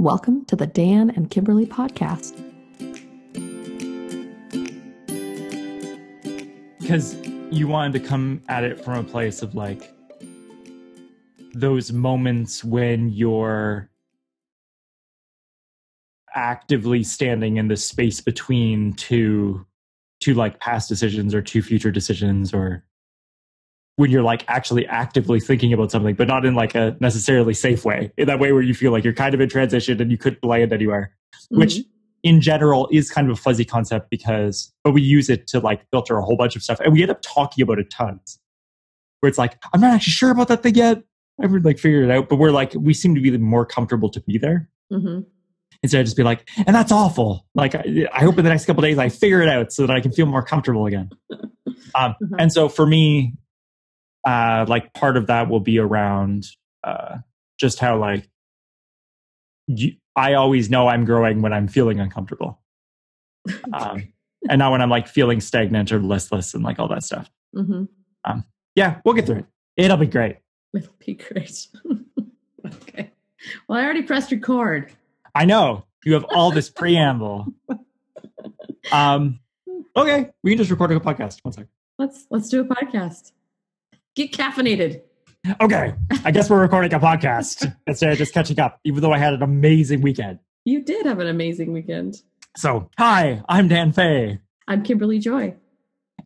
Welcome to the Dan and Kimberly podcast. Because you wanted to come at it from a place of like those moments when you're actively standing in the space between two two like past decisions or two future decisions or when you're like actually actively thinking about something but not in like a necessarily safe way in that way where you feel like you're kind of in transition and you couldn't land anywhere mm-hmm. which in general is kind of a fuzzy concept because but we use it to like filter a whole bunch of stuff and we end up talking about it tons where it's like i'm not actually sure about that thing yet i haven't like figured it out but we're like we seem to be more comfortable to be there mm-hmm instead of just be like, and that's awful. Like, I, I hope in the next couple days I figure it out so that I can feel more comfortable again. Um, mm-hmm. And so for me, uh, like part of that will be around uh, just how like you, I always know I'm growing when I'm feeling uncomfortable, um, and not when I'm like feeling stagnant or listless and like all that stuff. Mm-hmm. Um, yeah, we'll get through it. It'll be great. It'll be great. okay. Well, I already pressed record. I know you have all this preamble. Um, okay, we can just record a podcast. One sec. Let's let's do a podcast. Get caffeinated. Okay, I guess we're recording a podcast instead of just catching up. Even though I had an amazing weekend. You did have an amazing weekend. So, hi, I'm Dan Fay. I'm Kimberly Joy.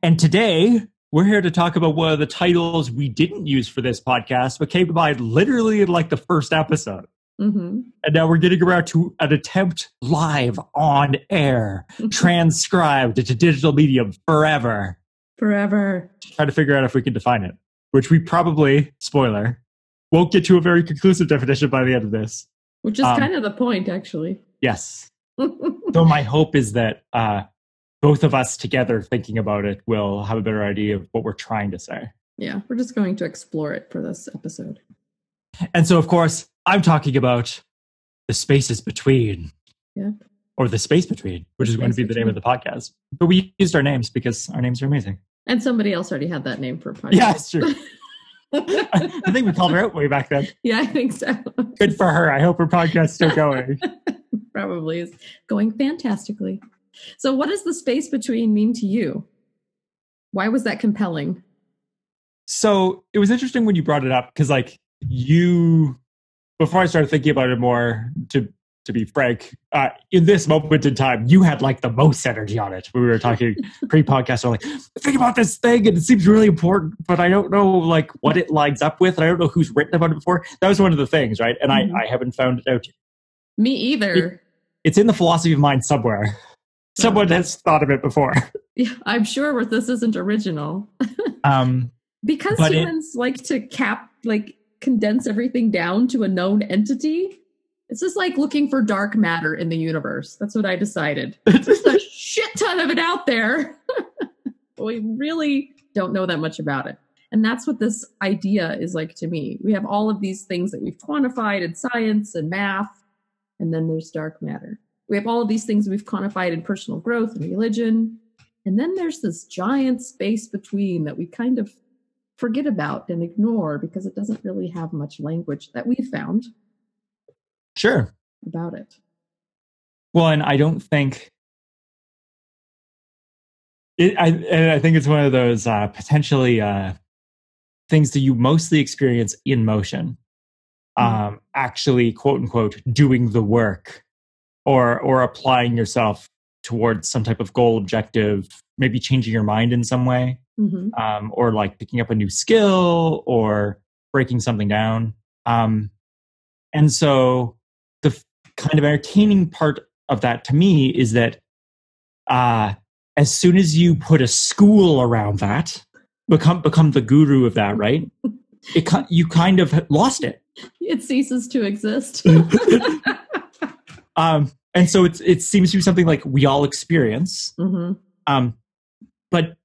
And today we're here to talk about one of the titles we didn't use for this podcast, but came by literally like the first episode. Mm-hmm. And now we're getting around to an attempt live on air, transcribed into digital medium forever. Forever. Trying to figure out if we can define it, which we probably, spoiler, won't get to a very conclusive definition by the end of this. Which is um, kind of the point, actually. Yes. so my hope is that uh, both of us together thinking about it will have a better idea of what we're trying to say. Yeah, we're just going to explore it for this episode. And so, of course, I'm talking about the spaces between. Yeah. Or the space between, which the is going to be between. the name of the podcast. But we used our names because our names are amazing. And somebody else already had that name for a podcast. Yeah, it's true. I think we called her out way back then. Yeah, I think so. Good for her. I hope her podcast's still going. Probably is going fantastically. So, what does the space between mean to you? Why was that compelling? So, it was interesting when you brought it up because, like, you before I started thinking about it more, to to be frank, uh, in this moment in time, you had like the most energy on it. We were talking pre-podcast, or like, think about this thing, and it seems really important, but I don't know like what it lines up with, and I don't know who's written about it before. That was one of the things, right? And mm-hmm. I, I haven't found it out. Me either. It, it's in the philosophy of mind somewhere. Someone has thought of it before. Yeah, I'm sure this isn't original. um, because humans it, like to cap like condense everything down to a known entity. It's just like looking for dark matter in the universe. That's what I decided. There's a shit ton of it out there. we really don't know that much about it. And that's what this idea is like to me. We have all of these things that we've quantified in science and math, and then there's dark matter. We have all of these things we've quantified in personal growth and religion. And then there's this giant space between that we kind of forget about and ignore because it doesn't really have much language that we've found. Sure. About it. Well, and I don't think it, I, and I think it's one of those uh, potentially uh, things that you mostly experience in motion, mm-hmm. um, actually, quote unquote, doing the work or or applying yourself towards some type of goal objective, maybe changing your mind in some way mm-hmm. um, or like picking up a new skill or breaking something down. Um, and so kind of entertaining part of that to me is that uh, as soon as you put a school around that, become become the guru of that, right? It you kind of lost it. It ceases to exist. um, and so it's it seems to be something like we all experience. Mm-hmm. Um, but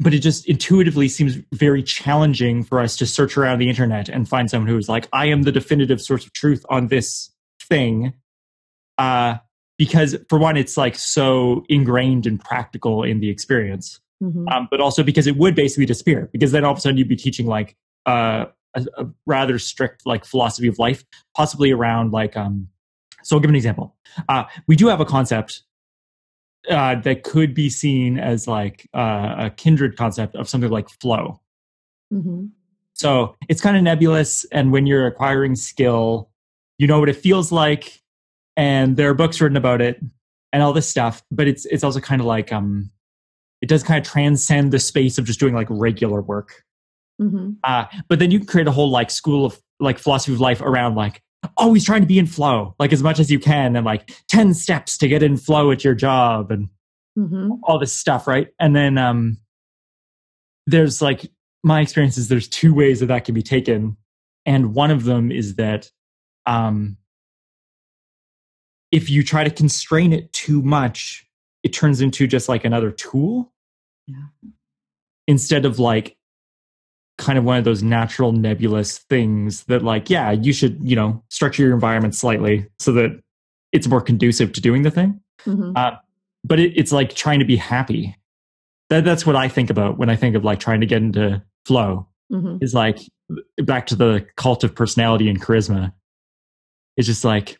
but it just intuitively seems very challenging for us to search around the internet and find someone who's like, I am the definitive source of truth on this thing. Uh, because for one, it's like so ingrained and practical in the experience. Mm-hmm. Um, but also because it would basically disappear because then all of a sudden you'd be teaching like uh, a, a, rather strict like philosophy of life, possibly around like um, So I'll give an example. Uh, we do have a concept uh, that could be seen as like uh, a kindred concept of something like flow. Mm-hmm. So it's kind of nebulous. And when you're acquiring skill, you know what it feels like. And there are books written about it and all this stuff. But it's, it's also kind of like, um, it does kind of transcend the space of just doing like regular work. Mm-hmm. Uh, but then you can create a whole like school of like philosophy of life around like always trying to be in flow, like as much as you can, and like 10 steps to get in flow at your job and mm-hmm. all this stuff, right? And then um, there's like my experience is there's two ways that that can be taken. And one of them is that um, if you try to constrain it too much, it turns into just like another tool. Yeah. Instead of like kind of one of those natural nebulous things that like yeah you should you know structure your environment slightly so that it's more conducive to doing the thing mm-hmm. uh, but it, it's like trying to be happy that, that's what i think about when i think of like trying to get into flow mm-hmm. is like back to the cult of personality and charisma it's just like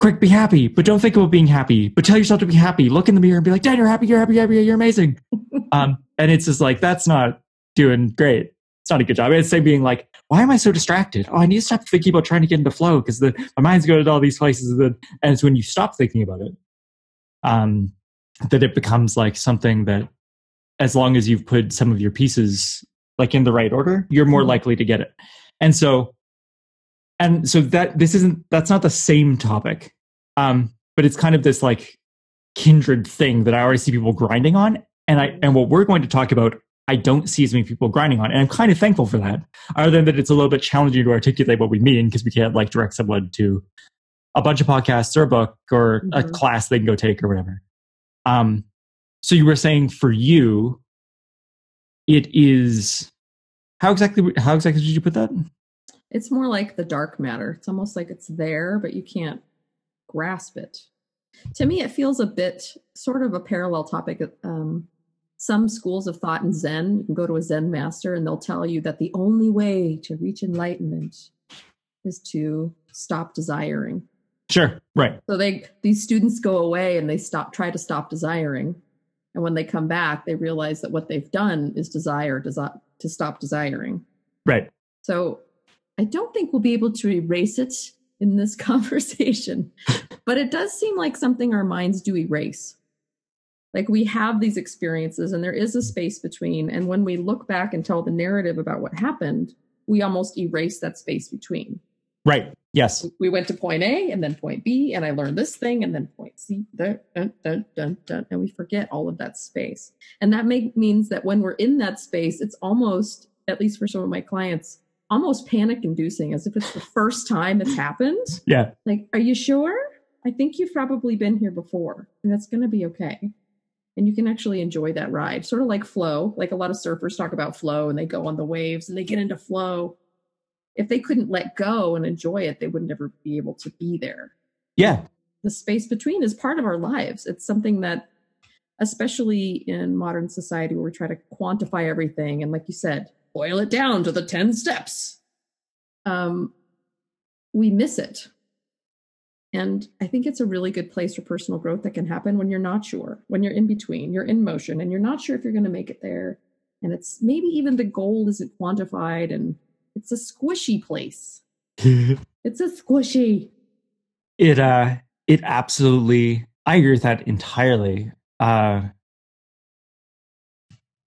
quick be happy but don't think about being happy but tell yourself to be happy look in the mirror and be like dad you're happy you're happy you're happy you're amazing um, and it's just like that's not doing great it's not a good job. It's like being like, why am I so distracted? Oh, I need to stop thinking about trying to get into flow because my mind's going to all these places. And it's when you stop thinking about it, um, that it becomes like something that, as long as you've put some of your pieces like in the right order, you're more mm-hmm. likely to get it. And so, and so that this isn't that's not the same topic, um, but it's kind of this like kindred thing that I already see people grinding on. And I and what we're going to talk about I don't see as many people grinding on. And I'm kind of thankful for that, other than that it's a little bit challenging to articulate what we mean because we can't like direct someone to a bunch of podcasts or a book or mm-hmm. a class they can go take or whatever. Um, so you were saying for you, it is how exactly how exactly did you put that? It's more like the dark matter. It's almost like it's there, but you can't grasp it. To me, it feels a bit sort of a parallel topic um, some schools of thought in Zen, you can go to a Zen master and they'll tell you that the only way to reach enlightenment is to stop desiring. Sure, right. So they these students go away and they stop try to stop desiring. And when they come back, they realize that what they've done is desire desi- to stop desiring. Right. So I don't think we'll be able to erase it in this conversation, but it does seem like something our minds do erase. Like we have these experiences and there is a space between. And when we look back and tell the narrative about what happened, we almost erase that space between. Right. Yes. We went to point A and then point B, and I learned this thing, and then point C, dun, dun, dun, and we forget all of that space. And that make, means that when we're in that space, it's almost, at least for some of my clients, almost panic inducing, as if it's the first time it's happened. Yeah. Like, are you sure? I think you've probably been here before, and that's going to be okay. And you can actually enjoy that ride. Sort of like flow. Like a lot of surfers talk about flow and they go on the waves and they get into flow. If they couldn't let go and enjoy it they would never be able to be there. Yeah. The space between is part of our lives. It's something that especially in modern society where we try to quantify everything and like you said boil it down to the 10 steps um, we miss it and I think it's a really good place for personal growth that can happen when you're not sure, when you're in between, you're in motion and you're not sure if you're going to make it there. And it's maybe even the goal isn't quantified and it's a squishy place. it's a squishy. It uh it absolutely I agree with that entirely. Uh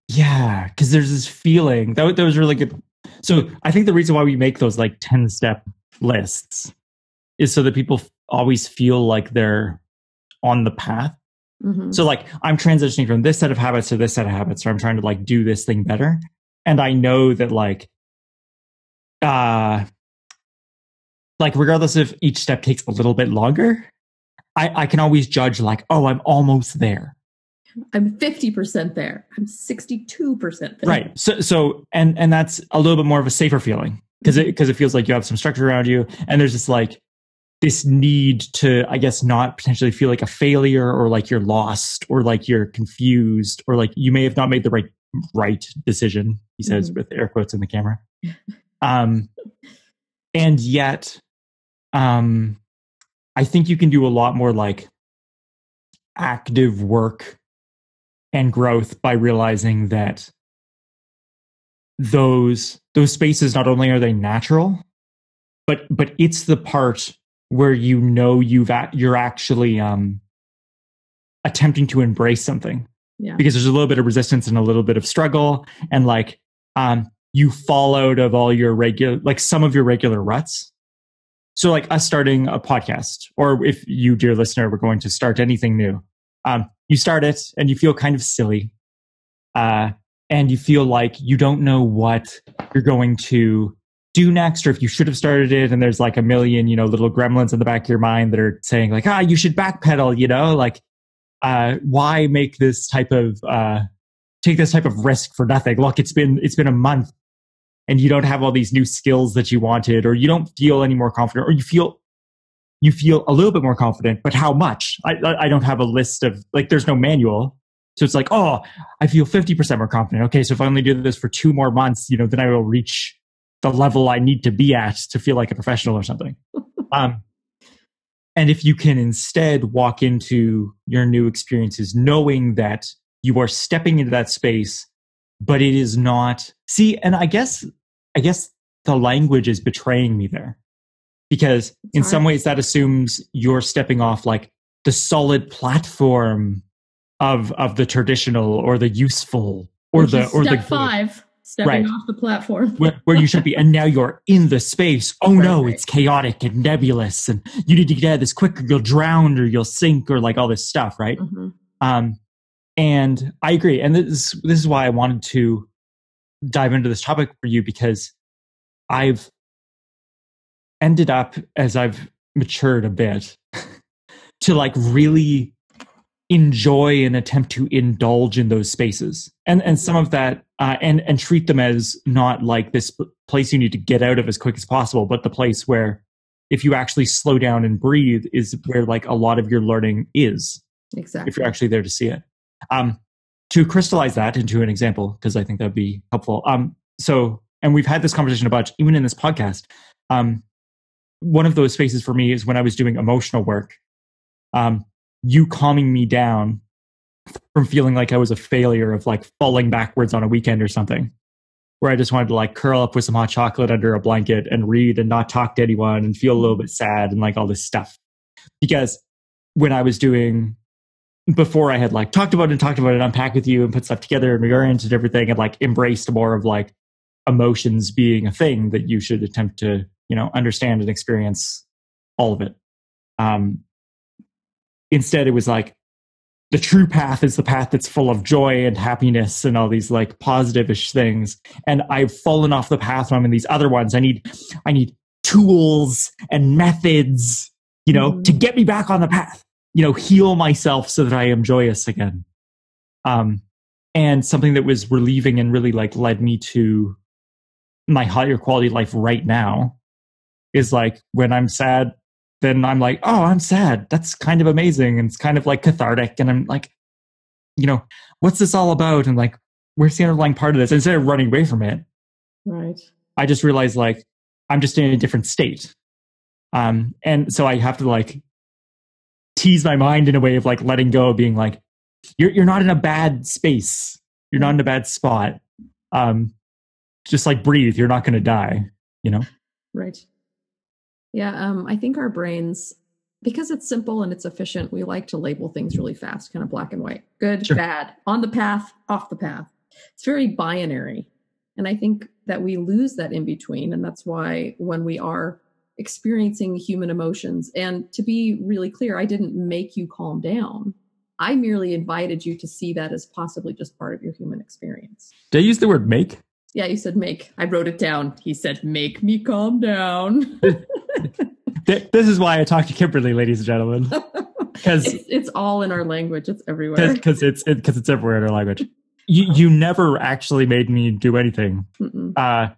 yeah, because there's this feeling that, that was really good. So I think the reason why we make those like 10 step lists is so that people always feel like they're on the path. Mm-hmm. So like I'm transitioning from this set of habits to this set of habits, or I'm trying to like do this thing better. And I know that like uh like regardless if each step takes a little bit longer, I, I can always judge like, oh, I'm almost there. I'm 50% there. I'm 62% there. Right. So so and and that's a little bit more of a safer feeling because it because it feels like you have some structure around you and there's this like this need to, I guess, not potentially feel like a failure or like you're lost or like you're confused or like you may have not made the right right decision. He says mm-hmm. with air quotes in the camera. um, and yet, um, I think you can do a lot more like active work and growth by realizing that those those spaces not only are they natural but but it's the part where you know you've at, you're actually um attempting to embrace something yeah. because there's a little bit of resistance and a little bit of struggle and like um you fall out of all your regular like some of your regular ruts so like us starting a podcast or if you dear listener were going to start anything new um you start it and you feel kind of silly uh and you feel like you don't know what you're going to do next or if you should have started it and there's like a million you know little gremlins in the back of your mind that are saying like ah you should backpedal you know? Like uh why make this type of uh take this type of risk for nothing? Look it's been it's been a month and you don't have all these new skills that you wanted or you don't feel any more confident or you feel you feel a little bit more confident but how much? I i don't have a list of like there's no manual. So it's like oh i feel 50% more confident. Okay so if i only do this for two more months you know then i will reach the level I need to be at to feel like a professional or something. um, and if you can instead walk into your new experiences knowing that you are stepping into that space, but it is not, see, and I guess, I guess the language is betraying me there because it's in hard. some ways that assumes you're stepping off like the solid platform of of the traditional or the useful or the or the five stepping right. off the platform where, where, you should be and now you're in the space oh right, no right. it's chaotic and nebulous and you need to get out of this quick or you'll drown or you'll sink or like all this stuff right mm-hmm. um and i agree and this this is why i wanted to dive into this topic for you because i've ended up as i've matured a bit to like really enjoy and attempt to indulge in those spaces. And and some of that uh, and and treat them as not like this place you need to get out of as quick as possible but the place where if you actually slow down and breathe is where like a lot of your learning is exactly if you're actually there to see it. Um to crystallize that into an example because i think that'd be helpful. Um so and we've had this conversation a bunch even in this podcast um one of those spaces for me is when i was doing emotional work um you calming me down from feeling like I was a failure of like falling backwards on a weekend or something. Where I just wanted to like curl up with some hot chocolate under a blanket and read and not talk to anyone and feel a little bit sad and like all this stuff. Because when I was doing before I had like talked about it and talked about it, unpacked with you and put stuff together and reoriented everything and like embraced more of like emotions being a thing that you should attempt to, you know, understand and experience all of it. Um, Instead, it was like the true path is the path that's full of joy and happiness and all these like positive-ish things. And I've fallen off the path when I'm in these other ones. I need I need tools and methods, you know, mm. to get me back on the path. You know, heal myself so that I am joyous again. Um, and something that was relieving and really like led me to my higher quality life right now is like when I'm sad, then I'm like, oh, I'm sad. That's kind of amazing. And it's kind of like cathartic. And I'm like, you know, what's this all about? And like, where's the underlying part of this? Instead of running away from it, right? I just realized like I'm just in a different state. Um, and so I have to like tease my mind in a way of like letting go, being like, you're you're not in a bad space. You're not in a bad spot. Um, just like breathe. You're not going to die. You know. Right. Yeah, um, I think our brains, because it's simple and it's efficient, we like to label things really fast, kind of black and white good, sure. bad, on the path, off the path. It's very binary. And I think that we lose that in between. And that's why when we are experiencing human emotions, and to be really clear, I didn't make you calm down. I merely invited you to see that as possibly just part of your human experience. Did I use the word make? Yeah, you said make. I wrote it down. He said, make me calm down. this is why I talk to Kimberly, ladies and gentlemen. Because it's, it's, all in our language. It's everywhere. Because it's because it, it's everywhere in our language. You you never actually made me do anything. Uh,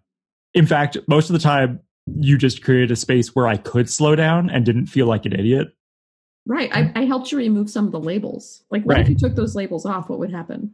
in fact, most of the time, you just created a space where I could slow down and didn't feel like an idiot. Right. I, I helped you remove some of the labels. Like, what right. if you took those labels off? What would happen?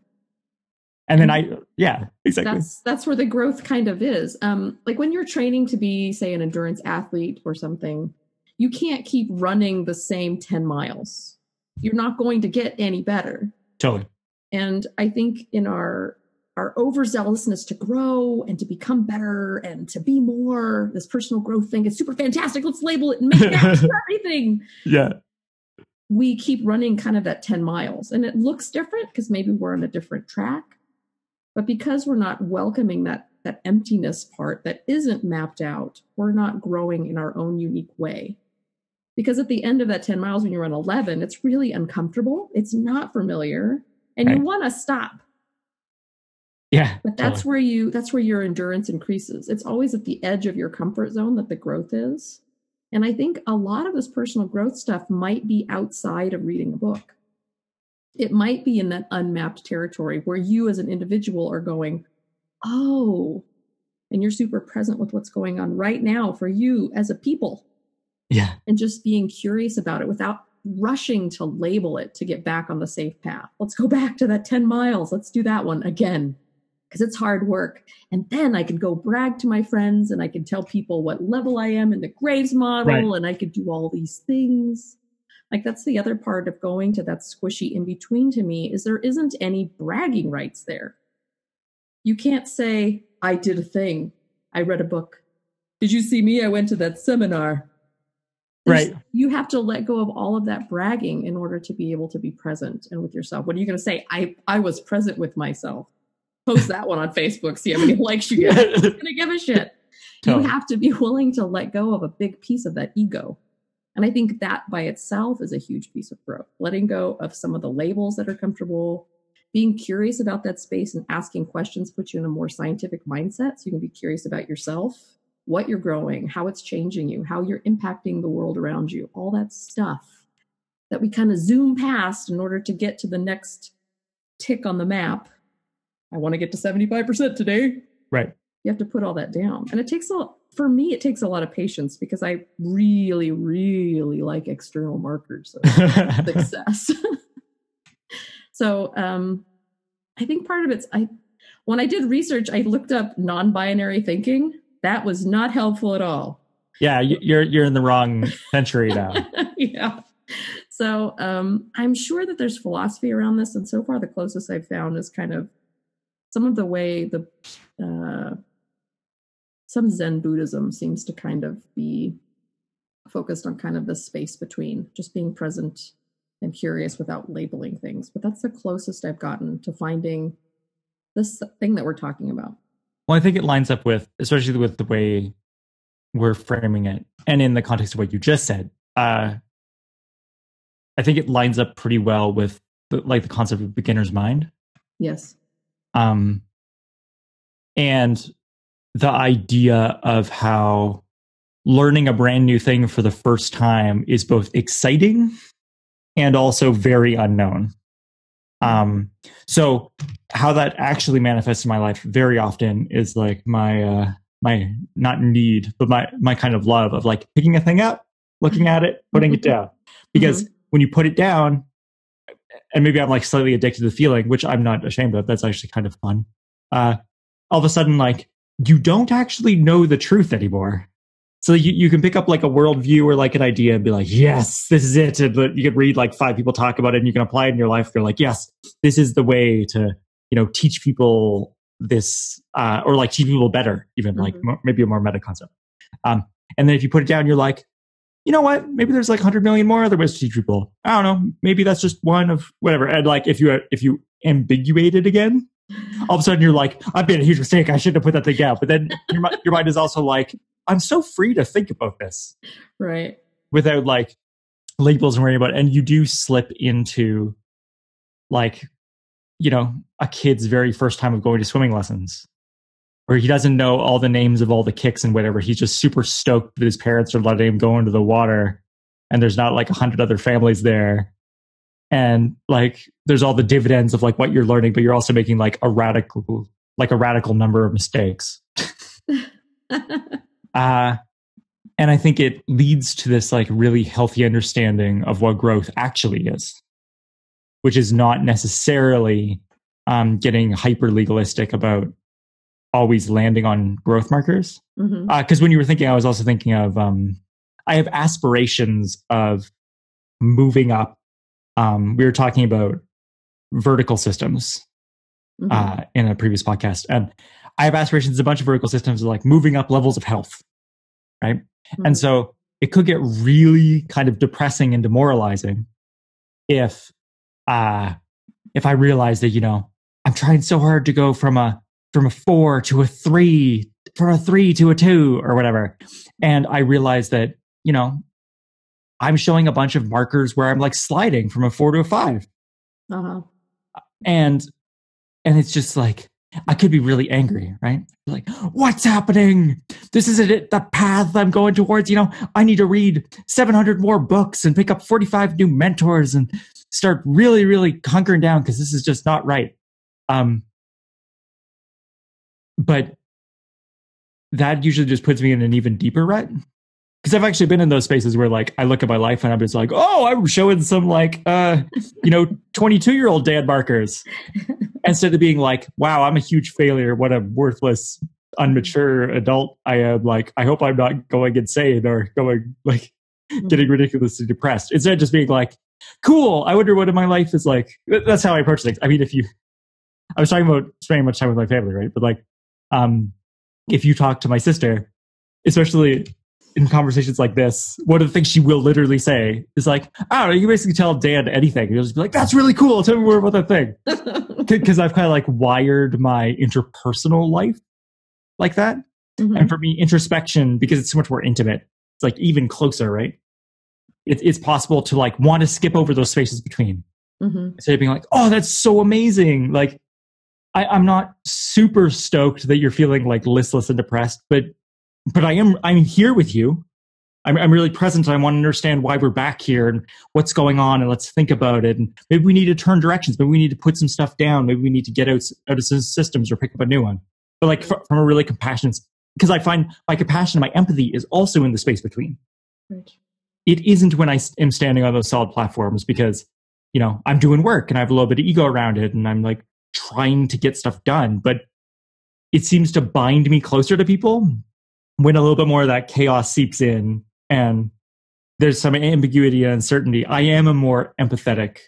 And then I yeah exactly that's that's where the growth kind of is um like when you're training to be say an endurance athlete or something you can't keep running the same 10 miles. You're not going to get any better. Totally. And I think in our our overzealousness to grow and to become better and to be more, this personal growth thing is super fantastic. Let's label it and make that everything. Yeah. We keep running kind of that 10 miles and it looks different because maybe we're on a different track. But because we're not welcoming that that emptiness part that isn't mapped out, we're not growing in our own unique way. Because at the end of that 10 miles, when you run 11, it's really uncomfortable. It's not familiar. And right. you want to stop. Yeah. But that's totally. where you that's where your endurance increases. It's always at the edge of your comfort zone that the growth is. And I think a lot of this personal growth stuff might be outside of reading a book. It might be in that unmapped territory where you as an individual are going, oh, and you're super present with what's going on right now for you as a people. Yeah. And just being curious about it without rushing to label it to get back on the safe path. Let's go back to that 10 miles. Let's do that one again because it's hard work. And then I can go brag to my friends and I can tell people what level I am in the Graves model right. and I could do all these things. Like that's the other part of going to that squishy in between to me is there isn't any bragging rights there. You can't say, I did a thing. I read a book. Did you see me? I went to that seminar. There's, right. You have to let go of all of that bragging in order to be able to be present and with yourself. What are you going to say? I, I was present with myself. Post that one on Facebook. See how many likes you get. I'm going to give a shit. Totally. You have to be willing to let go of a big piece of that ego. And I think that by itself is a huge piece of growth. Letting go of some of the labels that are comfortable, being curious about that space and asking questions puts you in a more scientific mindset. So you can be curious about yourself, what you're growing, how it's changing you, how you're impacting the world around you, all that stuff that we kind of zoom past in order to get to the next tick on the map. I want to get to 75% today. Right. You have to put all that down. And it takes a for me, it takes a lot of patience because I really, really like external markers of success. So um, I think part of it's I when I did research, I looked up non-binary thinking. That was not helpful at all. Yeah, you're you're in the wrong century now. yeah. So um, I'm sure that there's philosophy around this, and so far the closest I've found is kind of some of the way the uh, some Zen Buddhism seems to kind of be focused on kind of the space between just being present and curious without labeling things. But that's the closest I've gotten to finding this thing that we're talking about. Well, I think it lines up with, especially with the way we're framing it, and in the context of what you just said. Uh, I think it lines up pretty well with the, like the concept of beginner's mind. Yes. Um, and the idea of how learning a brand new thing for the first time is both exciting and also very unknown. Um, so how that actually manifests in my life very often is like my uh my not need, but my my kind of love of like picking a thing up, looking at it, putting it down. Because mm-hmm. when you put it down, and maybe I'm like slightly addicted to the feeling, which I'm not ashamed of. That's actually kind of fun. Uh, all of a sudden, like you don't actually know the truth anymore. So you, you can pick up like a worldview or like an idea and be like, yes, this is it. And you can read like five people talk about it and you can apply it in your life. You're like, yes, this is the way to, you know, teach people this, uh, or like teach people better, even mm-hmm. like maybe a more meta concept. Um, and then if you put it down, you're like, you know what? Maybe there's like 100 million more other ways to teach people. I don't know. Maybe that's just one of whatever. And like if you if you ambiguate it again, all of a sudden you're like, I've made a huge mistake. I shouldn't have put that thing out. But then your your mind is also like, I'm so free to think about this. Right. Without like labels and worrying about it. And you do slip into like, you know, a kid's very first time of going to swimming lessons. Where he doesn't know all the names of all the kicks and whatever. He's just super stoked that his parents are letting him go into the water and there's not like a hundred other families there. And like there's all the dividends of like what you're learning, but you're also making like a radical like a radical number of mistakes. Uh, and I think it leads to this like really healthy understanding of what growth actually is, which is not necessarily um, getting hyper legalistic about always landing on growth markers. Because mm-hmm. uh, when you were thinking, I was also thinking of um, I have aspirations of moving up. Um, we were talking about vertical systems mm-hmm. uh, in a previous podcast, and I have aspirations. A bunch of vertical systems like moving up levels of health, right? Mm-hmm. And so it could get really kind of depressing and demoralizing if uh, if I realize that you know I'm trying so hard to go from a from a four to a three, from a three to a two or whatever. And I realize that, you know, I'm showing a bunch of markers where I'm like sliding from a four to a 5 uh-huh. And, and it's just like, I could be really angry, right? Like, what's happening? This isn't it, the path I'm going towards. You know, I need to read 700 more books and pick up 45 new mentors and start really, really hunkering down because this is just not right. Um, but that usually just puts me in an even deeper rut because I've actually been in those spaces where like I look at my life and I'm just like, oh, I'm showing some like uh, you know, 22 year old dad markers instead of being like, wow, I'm a huge failure. What a worthless, unmature adult I am. Like, I hope I'm not going insane or going like mm-hmm. getting ridiculously depressed. Instead of just being like, cool. I wonder what in my life is like. That's how I approach things. I mean, if you, I was talking about spending much time with my family, right? But like, um, if you talk to my sister, especially in conversations like this, one of the things she will literally say is like, "I don't know." You basically tell Dan anything, and you'll just be like, "That's really cool. Tell me more about that thing." Because I've kind of like wired my interpersonal life like that, mm-hmm. and for me, introspection because it's so much more intimate. It's like even closer, right? It, it's possible to like want to skip over those spaces between mm-hmm. instead of being like, "Oh, that's so amazing!" Like I, I'm not super stoked that you're feeling like listless and depressed, but but I am I'm here with you. I'm, I'm really present. I want to understand why we're back here and what's going on, and let's think about it. And maybe we need to turn directions. Maybe we need to put some stuff down. Maybe we need to get out out of systems or pick up a new one. But like from a really compassionate, because I find my compassion my empathy is also in the space between. Right. It isn't when I am standing on those solid platforms because you know I'm doing work and I have a little bit of ego around it, and I'm like trying to get stuff done, but it seems to bind me closer to people when a little bit more of that chaos seeps in and there's some ambiguity and uncertainty. I am a more empathetic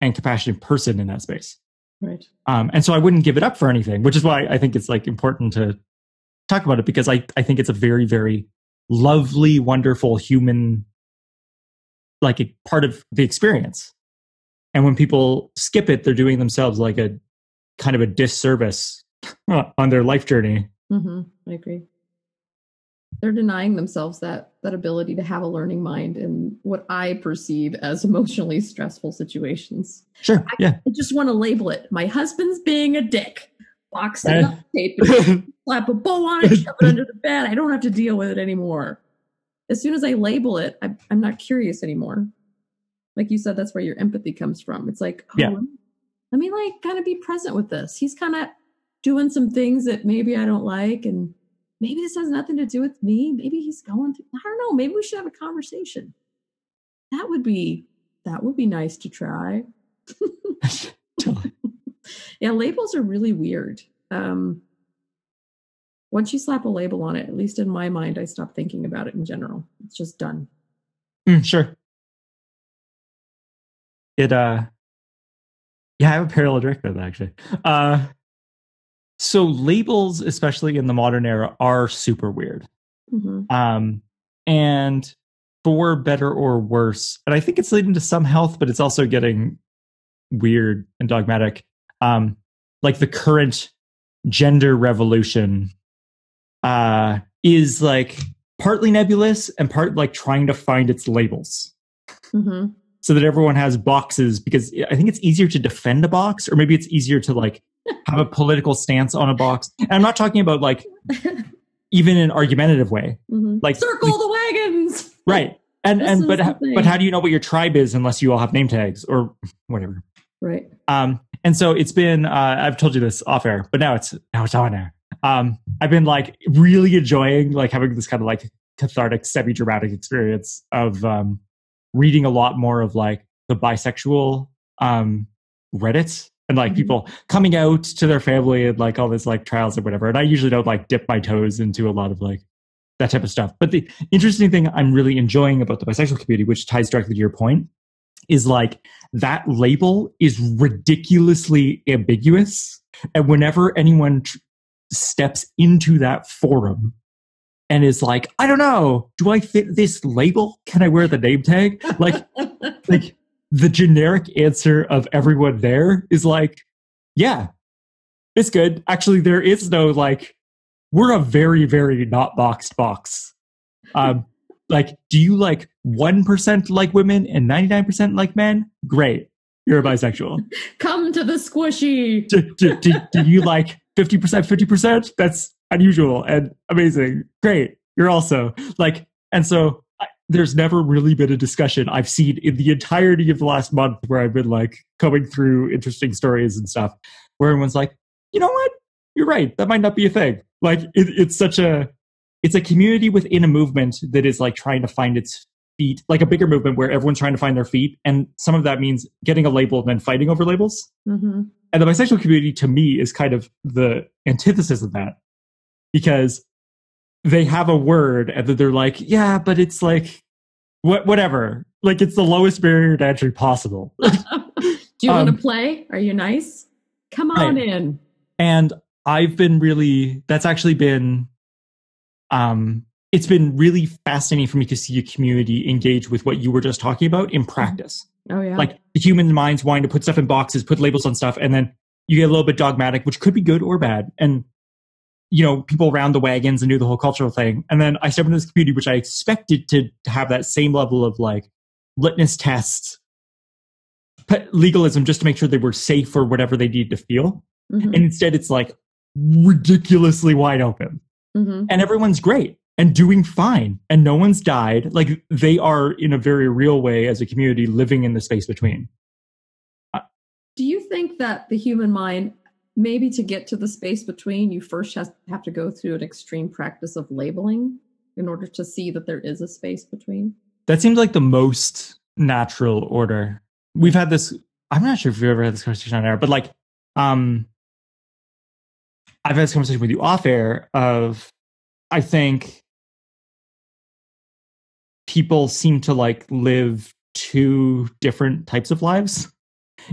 and compassionate person in that space. Right. Um, and so I wouldn't give it up for anything, which is why I think it's like important to talk about it because I, I think it's a very, very lovely, wonderful human, like a part of the experience. And when people skip it, they're doing themselves like a kind of a disservice on their life journey. Mm-hmm. I agree. They're denying themselves that that ability to have a learning mind in what I perceive as emotionally stressful situations. Sure. I, yeah. I just want to label it. My husband's being a dick. Box it eh. up, tape slap a bow on it, shove it under the bed. I don't have to deal with it anymore. As soon as I label it, I, I'm not curious anymore like you said, that's where your empathy comes from. It's like, oh, yeah. let me like kind of be present with this. He's kind of doing some things that maybe I don't like, and maybe this has nothing to do with me. Maybe he's going through. I don't know. Maybe we should have a conversation. That would be that would be nice to try. yeah, labels are really weird. Um, once you slap a label on it, at least in my mind, I stop thinking about it in general. It's just done. Mm, sure it uh yeah, I have a parallel direct with that actually. Uh so labels, especially in the modern era, are super weird. Mm-hmm. Um and for better or worse, and I think it's leading to some health, but it's also getting weird and dogmatic. Um, like the current gender revolution uh is like partly nebulous and part like trying to find its labels. Mm-hmm so that everyone has boxes because I think it's easier to defend a box or maybe it's easier to like have a political stance on a box. And I'm not talking about like even an argumentative way. Mm-hmm. Like circle the wagons. Right. And this and but but how do you know what your tribe is unless you all have name tags or whatever? Right. Um and so it's been uh I've told you this off air, but now it's now it's on air. Um I've been like really enjoying like having this kind of like cathartic semi dramatic experience of um reading a lot more of like the bisexual um reddits and like mm-hmm. people coming out to their family and like all this like trials or whatever and i usually don't like dip my toes into a lot of like that type of stuff. But the interesting thing I'm really enjoying about the bisexual community, which ties directly to your point, is like that label is ridiculously ambiguous. And whenever anyone tr- steps into that forum and is like, I don't know, do I fit this label? Can I wear the name tag? Like, like the generic answer of everyone there is like, yeah, it's good. Actually, there is no like, we're a very, very not boxed box. Um, like, do you like 1% like women and 99% like men? Great. You're a bisexual. Come to the squishy. Do, do, do, do you like 50%, 50%? That's unusual and amazing. Great. You're also like, and so I, there's never really been a discussion I've seen in the entirety of the last month where I've been like coming through interesting stories and stuff where everyone's like, you know what? You're right. That might not be a thing. Like it, it's such a, it's a community within a movement that is like trying to find its feet, like a bigger movement where everyone's trying to find their feet. And some of that means getting a label and then fighting over labels. Mm-hmm. And the bisexual community to me is kind of the antithesis of that because they have a word and then they're like, yeah, but it's like, what, whatever. Like it's the lowest barrier to entry possible. Do you um, want to play? Are you nice? Come on right. in. And I've been really, that's actually been, um, it's been really fascinating for me to see a community engage with what you were just talking about in practice. Oh yeah. Like the human mind's wanting to put stuff in boxes, put labels on stuff, and then you get a little bit dogmatic, which could be good or bad. And you know, people round the wagons and do the whole cultural thing. And then I step into this community, which I expected to have that same level of like litmus tests, legalism, just to make sure they were safe for whatever they needed to feel. Mm-hmm. And instead, it's like ridiculously wide open. Mm-hmm. And everyone's great and doing fine and no one's died like they are in a very real way as a community living in the space between do you think that the human mind maybe to get to the space between you first have to go through an extreme practice of labeling in order to see that there is a space between. That seems like the most natural order. We've had this i'm not sure if you've ever had this conversation on air but like um i've had this conversation with you off air of i think people seem to like live two different types of lives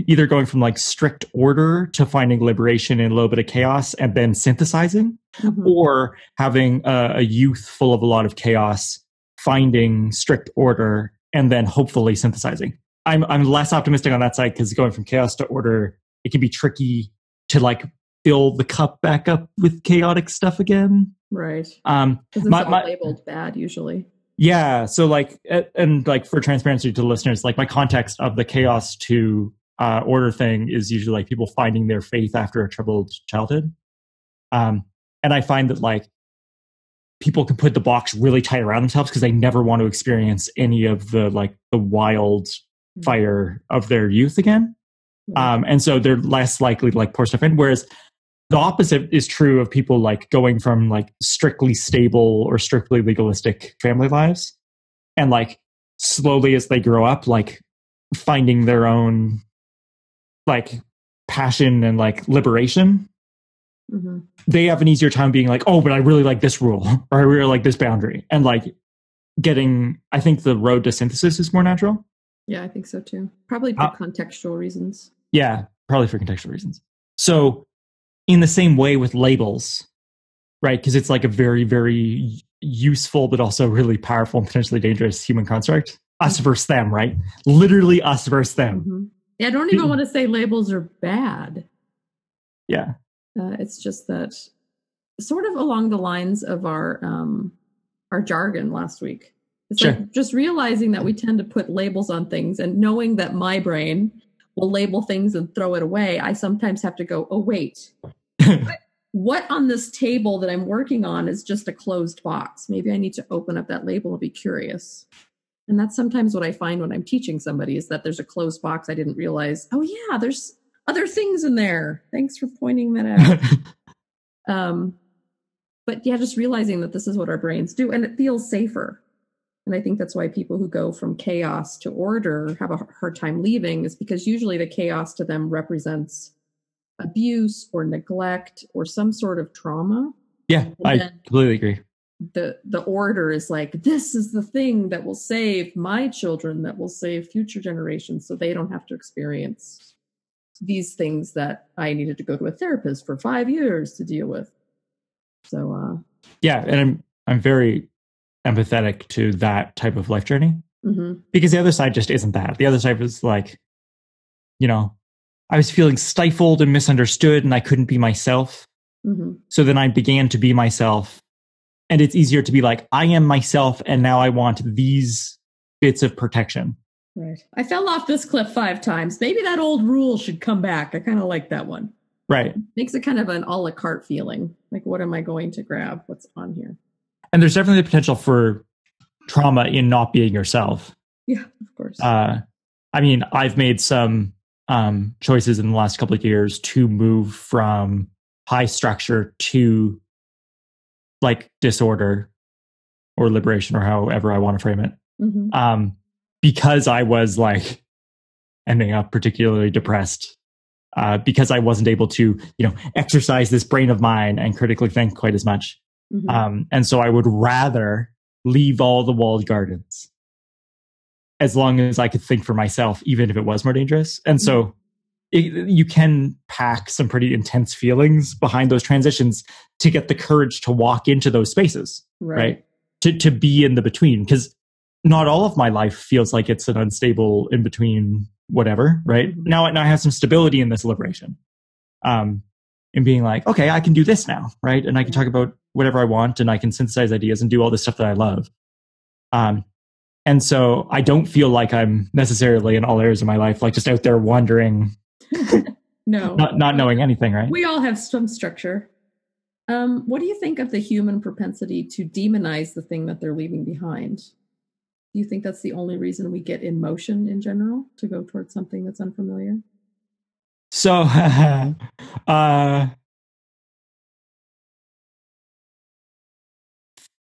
either going from like strict order to finding liberation in a little bit of chaos and then synthesizing mm-hmm. or having a, a, youth full of a lot of chaos finding strict order and then hopefully synthesizing i'm i'm less optimistic on that side because going from chaos to order it can be tricky to like fill the cup back up with chaotic stuff again right um it's my, all my, labeled bad usually yeah. So like, and like for transparency to listeners, like my context of the chaos to uh, order thing is usually like people finding their faith after a troubled childhood. Um, and I find that like people can put the box really tight around themselves because they never want to experience any of the like the wild mm. fire of their youth again. Um, and so they're less likely to like pour stuff in. Whereas the opposite is true of people like going from like strictly stable or strictly legalistic family lives and like slowly as they grow up like finding their own like passion and like liberation mm-hmm. they have an easier time being like oh but i really like this rule or i really like this boundary and like getting i think the road to synthesis is more natural yeah i think so too probably for uh, contextual reasons yeah probably for contextual reasons so in the same way with labels, right? Because it's like a very, very useful, but also really powerful and potentially dangerous human construct. Us mm-hmm. versus them, right? Literally us versus them. Mm-hmm. Yeah, I don't even want to say labels are bad. Yeah. Uh, it's just that sort of along the lines of our um, our jargon last week. It's sure. like just realizing that we tend to put labels on things and knowing that my brain will label things and throw it away, I sometimes have to go, oh, wait. what on this table that I'm working on is just a closed box? Maybe I need to open up that label and be curious. And that's sometimes what I find when I'm teaching somebody is that there's a closed box. I didn't realize, oh, yeah, there's other things in there. Thanks for pointing that out. um, but yeah, just realizing that this is what our brains do and it feels safer. And I think that's why people who go from chaos to order have a hard time leaving, is because usually the chaos to them represents abuse or neglect or some sort of trauma. Yeah, I completely agree. The the order is like this is the thing that will save my children that will save future generations so they don't have to experience these things that i needed to go to a therapist for five years to deal with so uh yeah and i'm i'm very empathetic to that type of life journey mm-hmm. because the other side just isn't that the other side was like you know i was feeling stifled and misunderstood and i couldn't be myself mm-hmm. so then i began to be myself and it's easier to be like i am myself and now i want these bits of protection. Right. I fell off this cliff five times. Maybe that old rule should come back. I kind of like that one. Right. Makes it kind of an a la carte feeling. Like what am i going to grab? What's on here? And there's definitely the potential for trauma in not being yourself. Yeah of course. Uh, i mean i've made some um, choices in the last couple of years to move from high structure to like disorder or liberation or however I want to frame it. Mm-hmm. Um, because I was like ending up particularly depressed uh, because I wasn't able to, you know, exercise this brain of mine and critically think quite as much. Mm-hmm. Um, and so I would rather leave all the walled gardens as long as I could think for myself, even if it was more dangerous. And mm-hmm. so it, you can pack some pretty intense feelings behind those transitions to get the courage to walk into those spaces, right? right? To to be in the between because not all of my life feels like it's an unstable in between whatever, right? Mm-hmm. Now, now I have some stability in this liberation. Um, and being like, okay, I can do this now, right? And I can talk about whatever I want and I can synthesize ideas and do all this stuff that I love. Um, and so I don't feel like I'm necessarily in all areas of my life, like just out there wandering no. Not not knowing anything, right? We all have some structure. Um, what do you think of the human propensity to demonize the thing that they're leaving behind? Do you think that's the only reason we get in motion in general to go towards something that's unfamiliar? So, uh,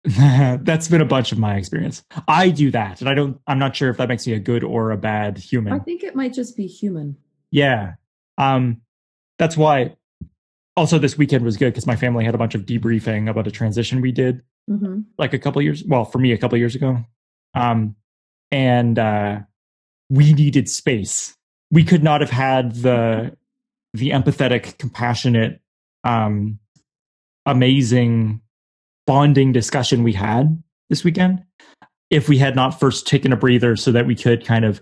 that's been a bunch of my experience. I do that, and I don't. I'm not sure if that makes me a good or a bad human. I think it might just be human. Yeah. Um, that's why also this weekend was good because my family had a bunch of debriefing about a transition we did mm-hmm. like a couple years well for me a couple years ago um, and uh, we needed space we could not have had the the empathetic compassionate um, amazing bonding discussion we had this weekend if we had not first taken a breather so that we could kind of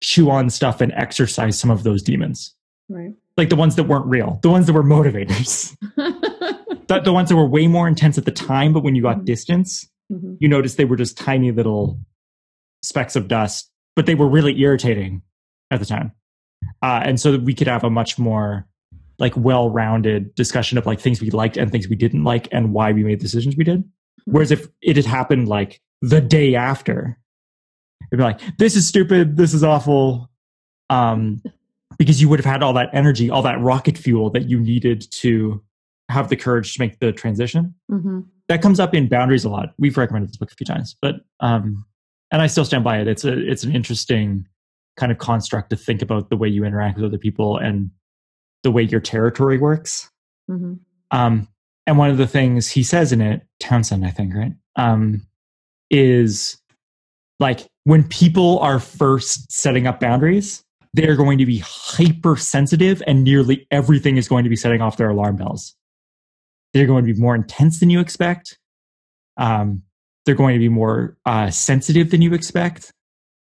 chew on stuff and exercise some of those demons. Right. Like the ones that weren't real, the ones that were motivators. the, the ones that were way more intense at the time, but when you got mm-hmm. distance, mm-hmm. you noticed they were just tiny little specks of dust, but they were really irritating at the time. Uh, and so that we could have a much more like well-rounded discussion of like things we liked and things we didn't like and why we made decisions we did. Mm-hmm. Whereas if it had happened like the day after, It'd be like, this is stupid, this is awful. Um, because you would have had all that energy, all that rocket fuel that you needed to have the courage to make the transition. Mm-hmm. That comes up in boundaries a lot. We've recommended this book a few times, but um, and I still stand by it. It's a it's an interesting kind of construct to think about the way you interact with other people and the way your territory works. Mm-hmm. Um, and one of the things he says in it, Townsend, I think, right, um, is like when people are first setting up boundaries, they're going to be hypersensitive and nearly everything is going to be setting off their alarm bells. They're going to be more intense than you expect. Um, they're going to be more uh, sensitive than you expect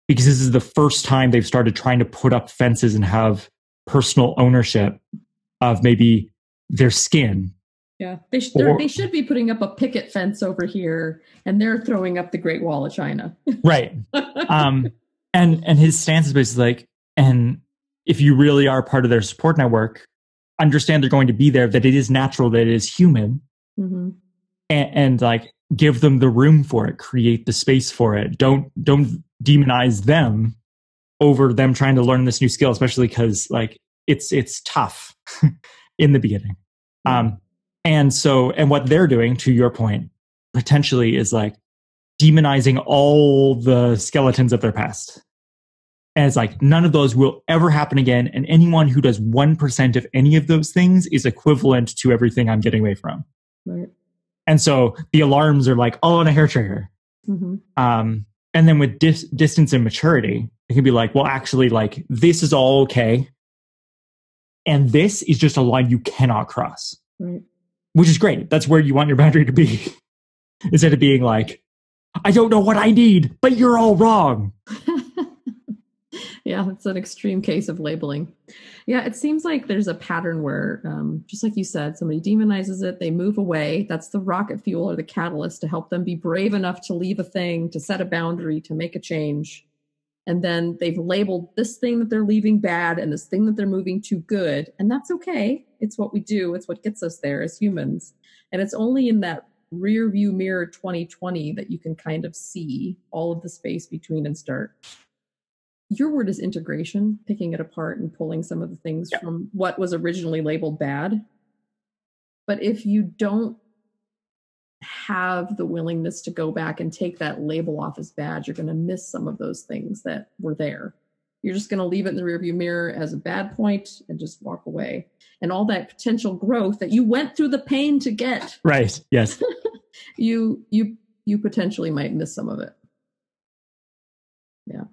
because this is the first time they've started trying to put up fences and have personal ownership of maybe their skin yeah, they, sh- or, they should be putting up a picket fence over here, and they're throwing up the Great Wall of China. right. Um, and and his stance is basically like, and if you really are part of their support network, understand they're going to be there. That it is natural. That it is human, mm-hmm. and, and like give them the room for it, create the space for it. Don't don't demonize them over them trying to learn this new skill, especially because like it's it's tough in the beginning. Um, and so, and what they're doing, to your point, potentially is like demonizing all the skeletons of their past. And it's like none of those will ever happen again. And anyone who does 1% of any of those things is equivalent to everything I'm getting away from. Right. And so the alarms are like all on a hair trigger. Mm-hmm. Um, and then with dis- distance and maturity, it can be like, well, actually, like this is all okay. And this is just a line you cannot cross. Right. Which is great. That's where you want your boundary to be. Instead of being like, I don't know what I need, but you're all wrong. yeah, it's an extreme case of labeling. Yeah, it seems like there's a pattern where, um, just like you said, somebody demonizes it, they move away. That's the rocket fuel or the catalyst to help them be brave enough to leave a thing, to set a boundary, to make a change. And then they've labeled this thing that they're leaving bad and this thing that they're moving to good. And that's okay. It's what we do, it's what gets us there as humans. And it's only in that rear view mirror 2020 that you can kind of see all of the space between and start your word is integration, picking it apart and pulling some of the things yeah. from what was originally labeled bad. But if you don't have the willingness to go back and take that label off as bad, you're going to miss some of those things that were there. You're just going to leave it in the rearview mirror as a bad point and just walk away. And all that potential growth that you went through the pain to get. Right. Yes. you you you potentially might miss some of it. Yeah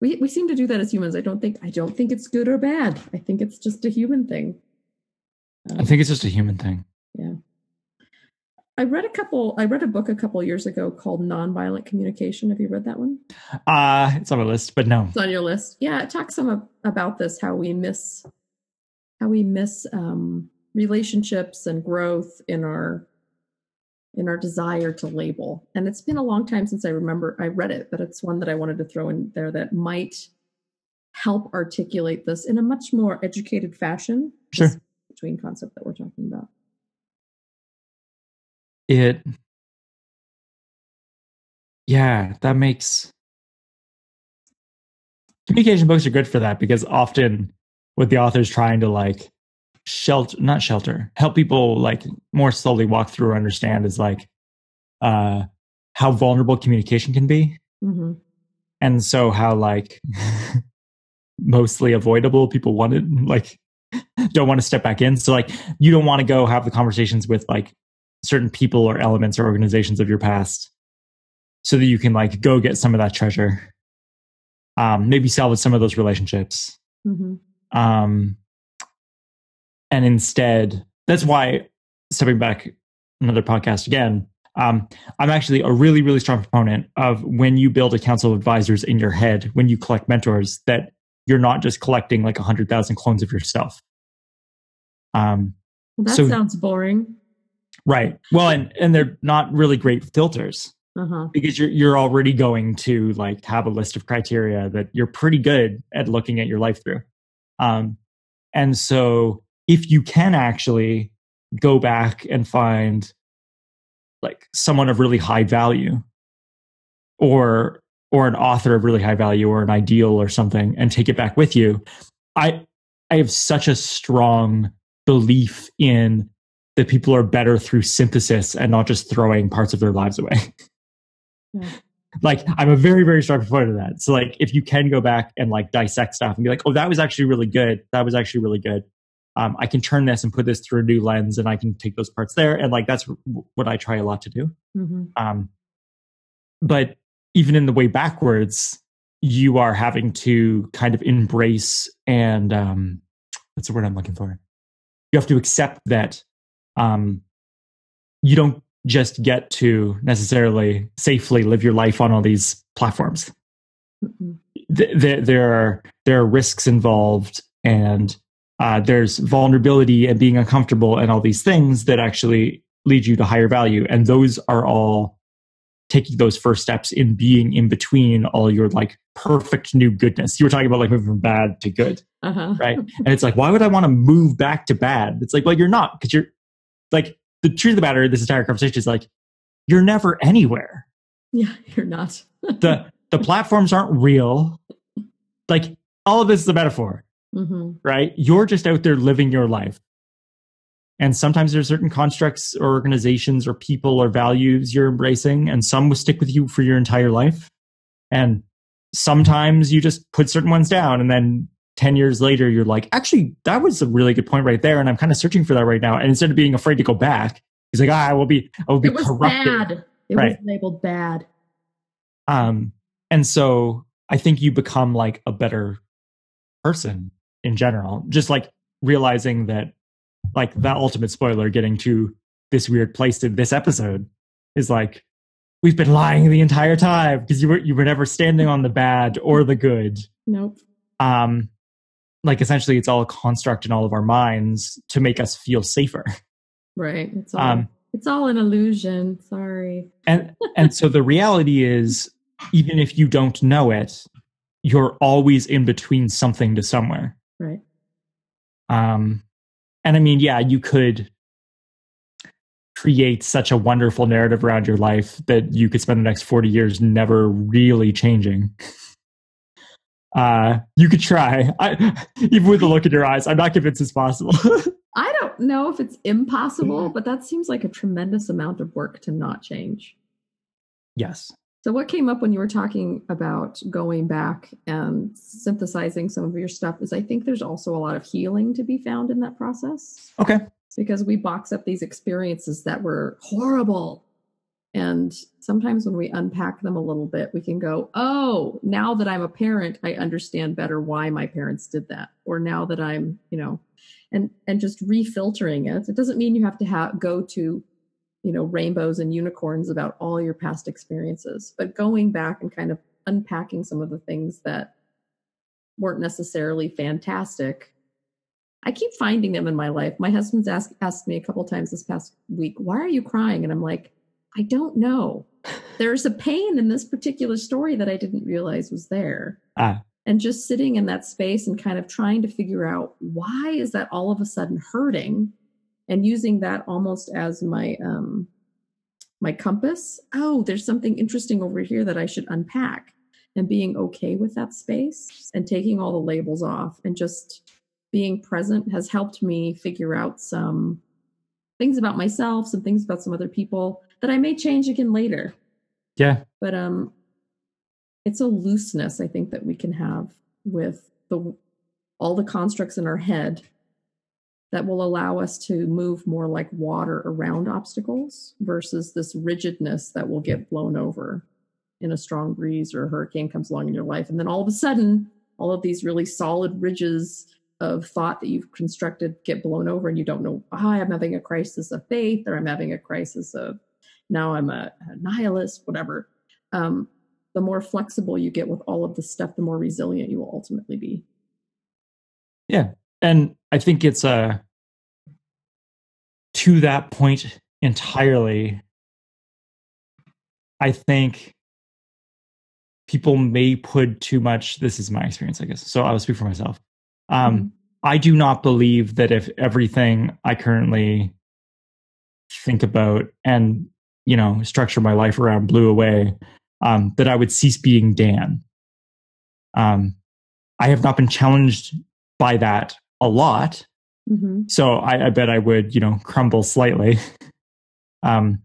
we we seem to do that as humans. I don't think I don't think it's good or bad. I think it's just a human thing. Um, I think it's just a human thing. Yeah. I read a couple I read a book a couple years ago called Nonviolent Communication. Have you read that one? Uh it's on my list, but no. It's on your list. Yeah, it talks some about this how we miss how we miss um relationships and growth in our in our desire to label. And it's been a long time since I remember I read it, but it's one that I wanted to throw in there that might help articulate this in a much more educated fashion. Sure. Between concept that we're talking about. It yeah, that makes communication books are good for that because often what the author's trying to like shelter not shelter help people like more slowly walk through or understand is like uh how vulnerable communication can be mm-hmm. and so how like mostly avoidable people want it like don't want to step back in so like you don't want to go have the conversations with like certain people or elements or organizations of your past so that you can like go get some of that treasure um maybe salvage some of those relationships. Mm-hmm. um and instead that's why stepping back another podcast again um, i'm actually a really really strong proponent of when you build a council of advisors in your head when you collect mentors that you're not just collecting like 100000 clones of yourself. Um, well, that so, sounds boring right well and and they're not really great filters uh-huh. because you're you're already going to like have a list of criteria that you're pretty good at looking at your life through um, and so if you can actually go back and find like someone of really high value or or an author of really high value or an ideal or something and take it back with you i i have such a strong belief in that people are better through synthesis and not just throwing parts of their lives away yeah. like i'm a very very strong proponent of that so like if you can go back and like dissect stuff and be like oh that was actually really good that was actually really good um, I can turn this and put this through a new lens and I can take those parts there. And like, that's what I try a lot to do. Mm-hmm. Um, but even in the way backwards, you are having to kind of embrace and, um, what's the word I'm looking for? You have to accept that, um, you don't just get to necessarily safely live your life on all these platforms. Mm-hmm. There, there are there are risks involved, and uh, there's vulnerability and being uncomfortable and all these things that actually lead you to higher value. And those are all taking those first steps in being in between all your like perfect new goodness. You were talking about like moving from bad to good, uh-huh. right? And it's like, why would I want to move back to bad? It's like, well, you're not because you're like the truth of the matter. This entire conversation is like, you're never anywhere. Yeah, you're not. the the platforms aren't real. Like all of this is a metaphor mm-hmm. right? You're just out there living your life. And sometimes there's certain constructs or organizations or people or values you're embracing, and some will stick with you for your entire life. And sometimes you just put certain ones down, and then 10 years later, you're like, actually, that was a really good point right there. And I'm kind of searching for that right now. And instead of being afraid to go back, He's like, ah, I will be, I will be it was corrupted. Bad. It right. was labeled bad. Um, and so I think you become like a better person in general. Just like realizing that, like that ultimate spoiler, getting to this weird place in this episode is like we've been lying the entire time because you were you were never standing on the bad or the good. Nope. Um, like essentially, it's all a construct in all of our minds to make us feel safer. Right. It's all. Um, it's all an illusion. Sorry. And and so the reality is, even if you don't know it, you're always in between something to somewhere. Right. Um, and I mean, yeah, you could create such a wonderful narrative around your life that you could spend the next 40 years never really changing. Uh, you could try. I, even with the look in your eyes, I'm not convinced it's possible. I don't know if it's impossible, but that seems like a tremendous amount of work to not change. Yes. So, what came up when you were talking about going back and synthesizing some of your stuff is I think there's also a lot of healing to be found in that process. Okay. Because we box up these experiences that were horrible. And sometimes when we unpack them a little bit, we can go, oh, now that I'm a parent, I understand better why my parents did that. Or now that I'm, you know, and and just refiltering it. It doesn't mean you have to have go to you know rainbows and unicorns about all your past experiences but going back and kind of unpacking some of the things that weren't necessarily fantastic i keep finding them in my life. My husband's asked asked me a couple times this past week why are you crying? And i'm like i don't know. There's a pain in this particular story that i didn't realize was there. Ah. And just sitting in that space and kind of trying to figure out why is that all of a sudden hurting and using that almost as my um my compass? Oh there's something interesting over here that i should unpack. And being okay with that space and taking all the labels off and just being present has helped me figure out some things about myself some things about some other people that i may change again later. Yeah. But um it's a looseness I think that we can have with the all the constructs in our head that will allow us to move more like water around obstacles versus this rigidness that will get blown over in a strong breeze or a hurricane comes along in your life. And then all of a sudden all of these really solid ridges of thought that you've constructed get blown over and you don't know oh, i'm having a crisis of faith or i'm having a crisis of now i'm a, a nihilist whatever um, the more flexible you get with all of this stuff, the more resilient you will ultimately be. Yeah. And I think it's a, uh, to that point entirely, I think people may put too much, this is my experience, I guess. So I'll speak for myself. Um, mm-hmm. I do not believe that if everything I currently think about and, you know, structure my life around blew away, um, that I would cease being Dan. Um, I have not been challenged by that a lot. Mm-hmm. So I, I, bet I would, you know, crumble slightly. um,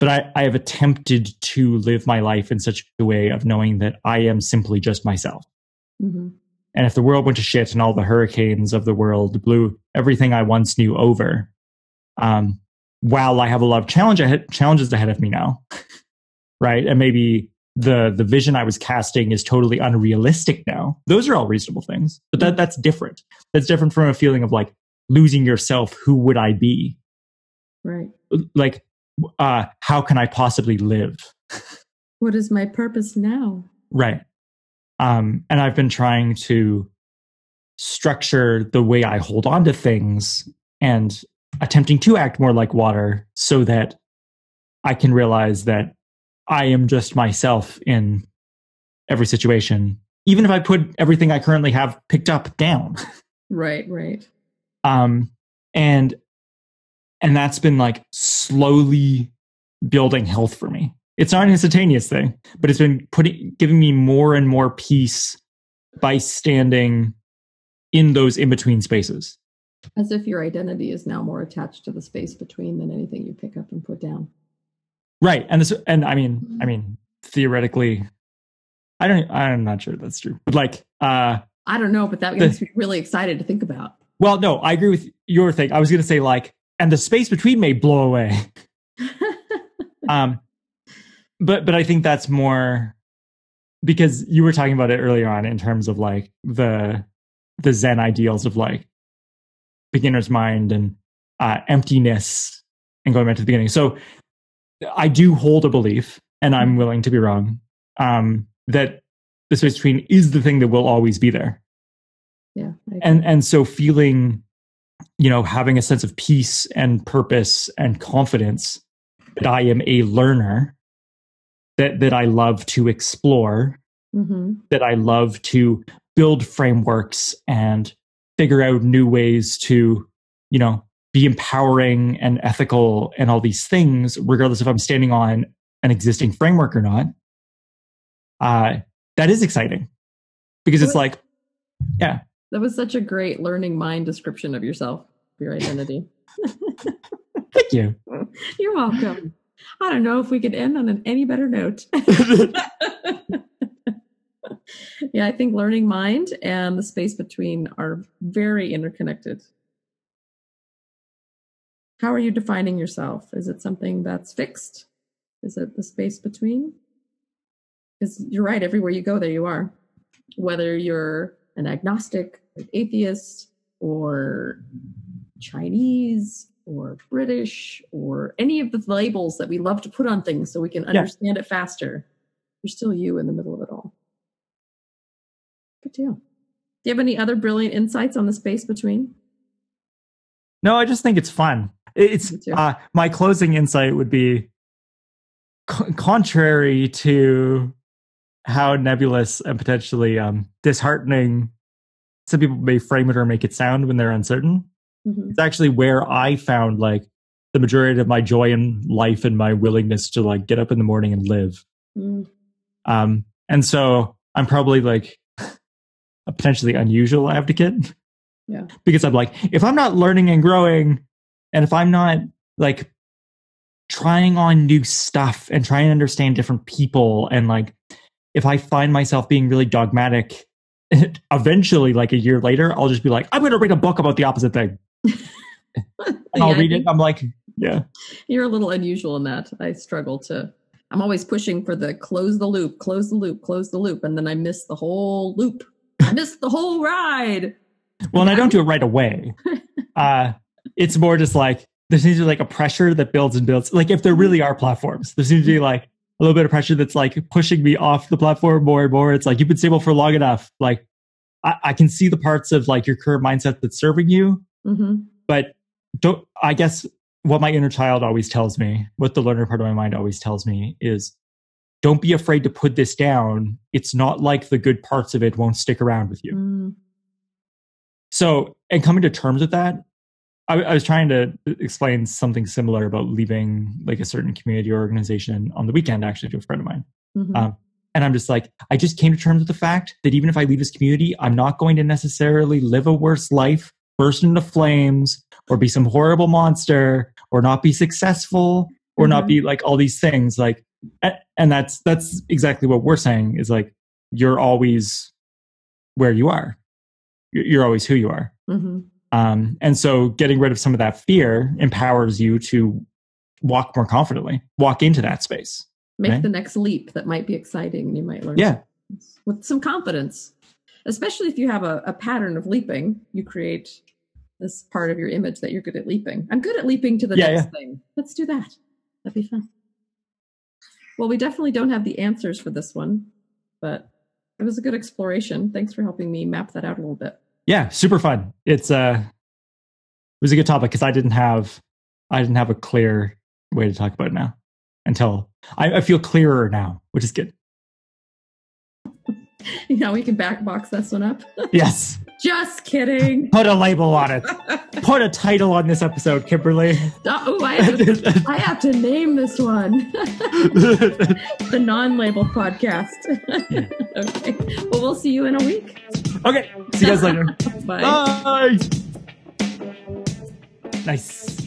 but I, I have attempted to live my life in such a way of knowing that I am simply just myself. Mm-hmm. And if the world went to shit and all the hurricanes of the world blew everything I once knew over, um, while I have a lot of challenge ahead, challenges ahead of me now, right? And maybe the the vision I was casting is totally unrealistic now. Those are all reasonable things, but that that's different. That's different from a feeling of like losing yourself. Who would I be? Right. Like, uh, how can I possibly live? What is my purpose now? Right. Um, and I've been trying to structure the way I hold on to things and attempting to act more like water so that I can realize that I am just myself in every situation, even if I put everything I currently have picked up down. Right, right. Um, and and that's been like slowly building health for me. It's not an instantaneous thing, but it's been putting giving me more and more peace by standing in those in between spaces. As if your identity is now more attached to the space between than anything you pick up and put down. Right. And this and I mean I mean theoretically I don't I'm not sure that's true. But like uh I don't know, but that makes me really excited to think about. Well, no, I agree with your thing. I was gonna say like and the space between may blow away. Um, but but I think that's more because you were talking about it earlier on in terms of like the the Zen ideals of like beginner's mind and uh, emptiness and going back to the beginning. So I do hold a belief, and I'm willing to be wrong, um, that the space between is the thing that will always be there. Yeah. And and so feeling, you know, having a sense of peace and purpose and confidence that I am a learner, that that I love to explore, mm-hmm. that I love to build frameworks and figure out new ways to, you know, be empowering and ethical and all these things, regardless if I'm standing on an existing framework or not. Uh, that is exciting because it's like, yeah. That was such a great learning mind description of yourself, your identity. Thank you. You're welcome. I don't know if we could end on an any better note. yeah, I think learning mind and the space between are very interconnected. How are you defining yourself? Is it something that's fixed? Is it the space between? Because you're right, everywhere you go, there you are. Whether you're an agnostic, an atheist, or Chinese, or British, or any of the labels that we love to put on things so we can understand yeah. it faster, you're still you in the middle of it all. Good deal. Do you have any other brilliant insights on the space between? No, I just think it's fun. It's uh, my closing insight would be c- contrary to how nebulous and potentially um, disheartening some people may frame it or make it sound when they're uncertain. Mm-hmm. It's actually where I found like the majority of my joy in life and my willingness to like get up in the morning and live. Mm. Um, and so I'm probably like a potentially unusual advocate. Yeah. Because I'm like, if I'm not learning and growing, and if I'm not like trying on new stuff and trying to understand different people and like if I find myself being really dogmatic, eventually, like a year later, I'll just be like, I'm going to read a book about the opposite thing. and I'll yeah, read it. I'm like, yeah. You're a little unusual in that. I struggle to. I'm always pushing for the close the loop, close the loop, close the loop, and then I miss the whole loop. I miss the whole ride. Well, and I don't do it right away. Uh, it's more just like there seems to be like a pressure that builds and builds. Like if there really are platforms, there seems to be like a little bit of pressure that's like pushing me off the platform more and more. It's like you've been stable for long enough. Like I, I can see the parts of like your current mindset that's serving you, mm-hmm. but don't. I guess what my inner child always tells me, what the learner part of my mind always tells me is, don't be afraid to put this down. It's not like the good parts of it won't stick around with you. Mm. So, and coming to terms with that, I, I, was trying to explain something similar about leaving like a certain community or organization on the weekend, actually, to a friend of mine. Mm-hmm. Um, and I'm just like, I just came to terms with the fact that even if I leave this community, I'm not going to necessarily live a worse life, burst into flames, or be some horrible monster, or not be successful, or mm-hmm. not be like all these things. Like, and that's that's exactly what we're saying is like you're always where you are. You're always who you are. Mm-hmm. Um, and so getting rid of some of that fear empowers you to walk more confidently, walk into that space. Make right? the next leap that might be exciting you might learn yeah. with some confidence. Especially if you have a, a pattern of leaping, you create this part of your image that you're good at leaping. I'm good at leaping to the yeah, next yeah. thing. Let's do that. That'd be fun. Well, we definitely don't have the answers for this one, but it was a good exploration. Thanks for helping me map that out a little bit yeah, super fun. It's uh it was a good topic because I didn't have I didn't have a clear way to talk about it now until I, I feel clearer now, which is good. Now we can backbox this one up. yes. Just kidding. Put a label on it. Put a title on this episode, Kimberly. Uh, oh, I have, to, I have to name this one the non label podcast. okay. Well, we'll see you in a week. Okay. See you guys later. Bye. Bye. Nice.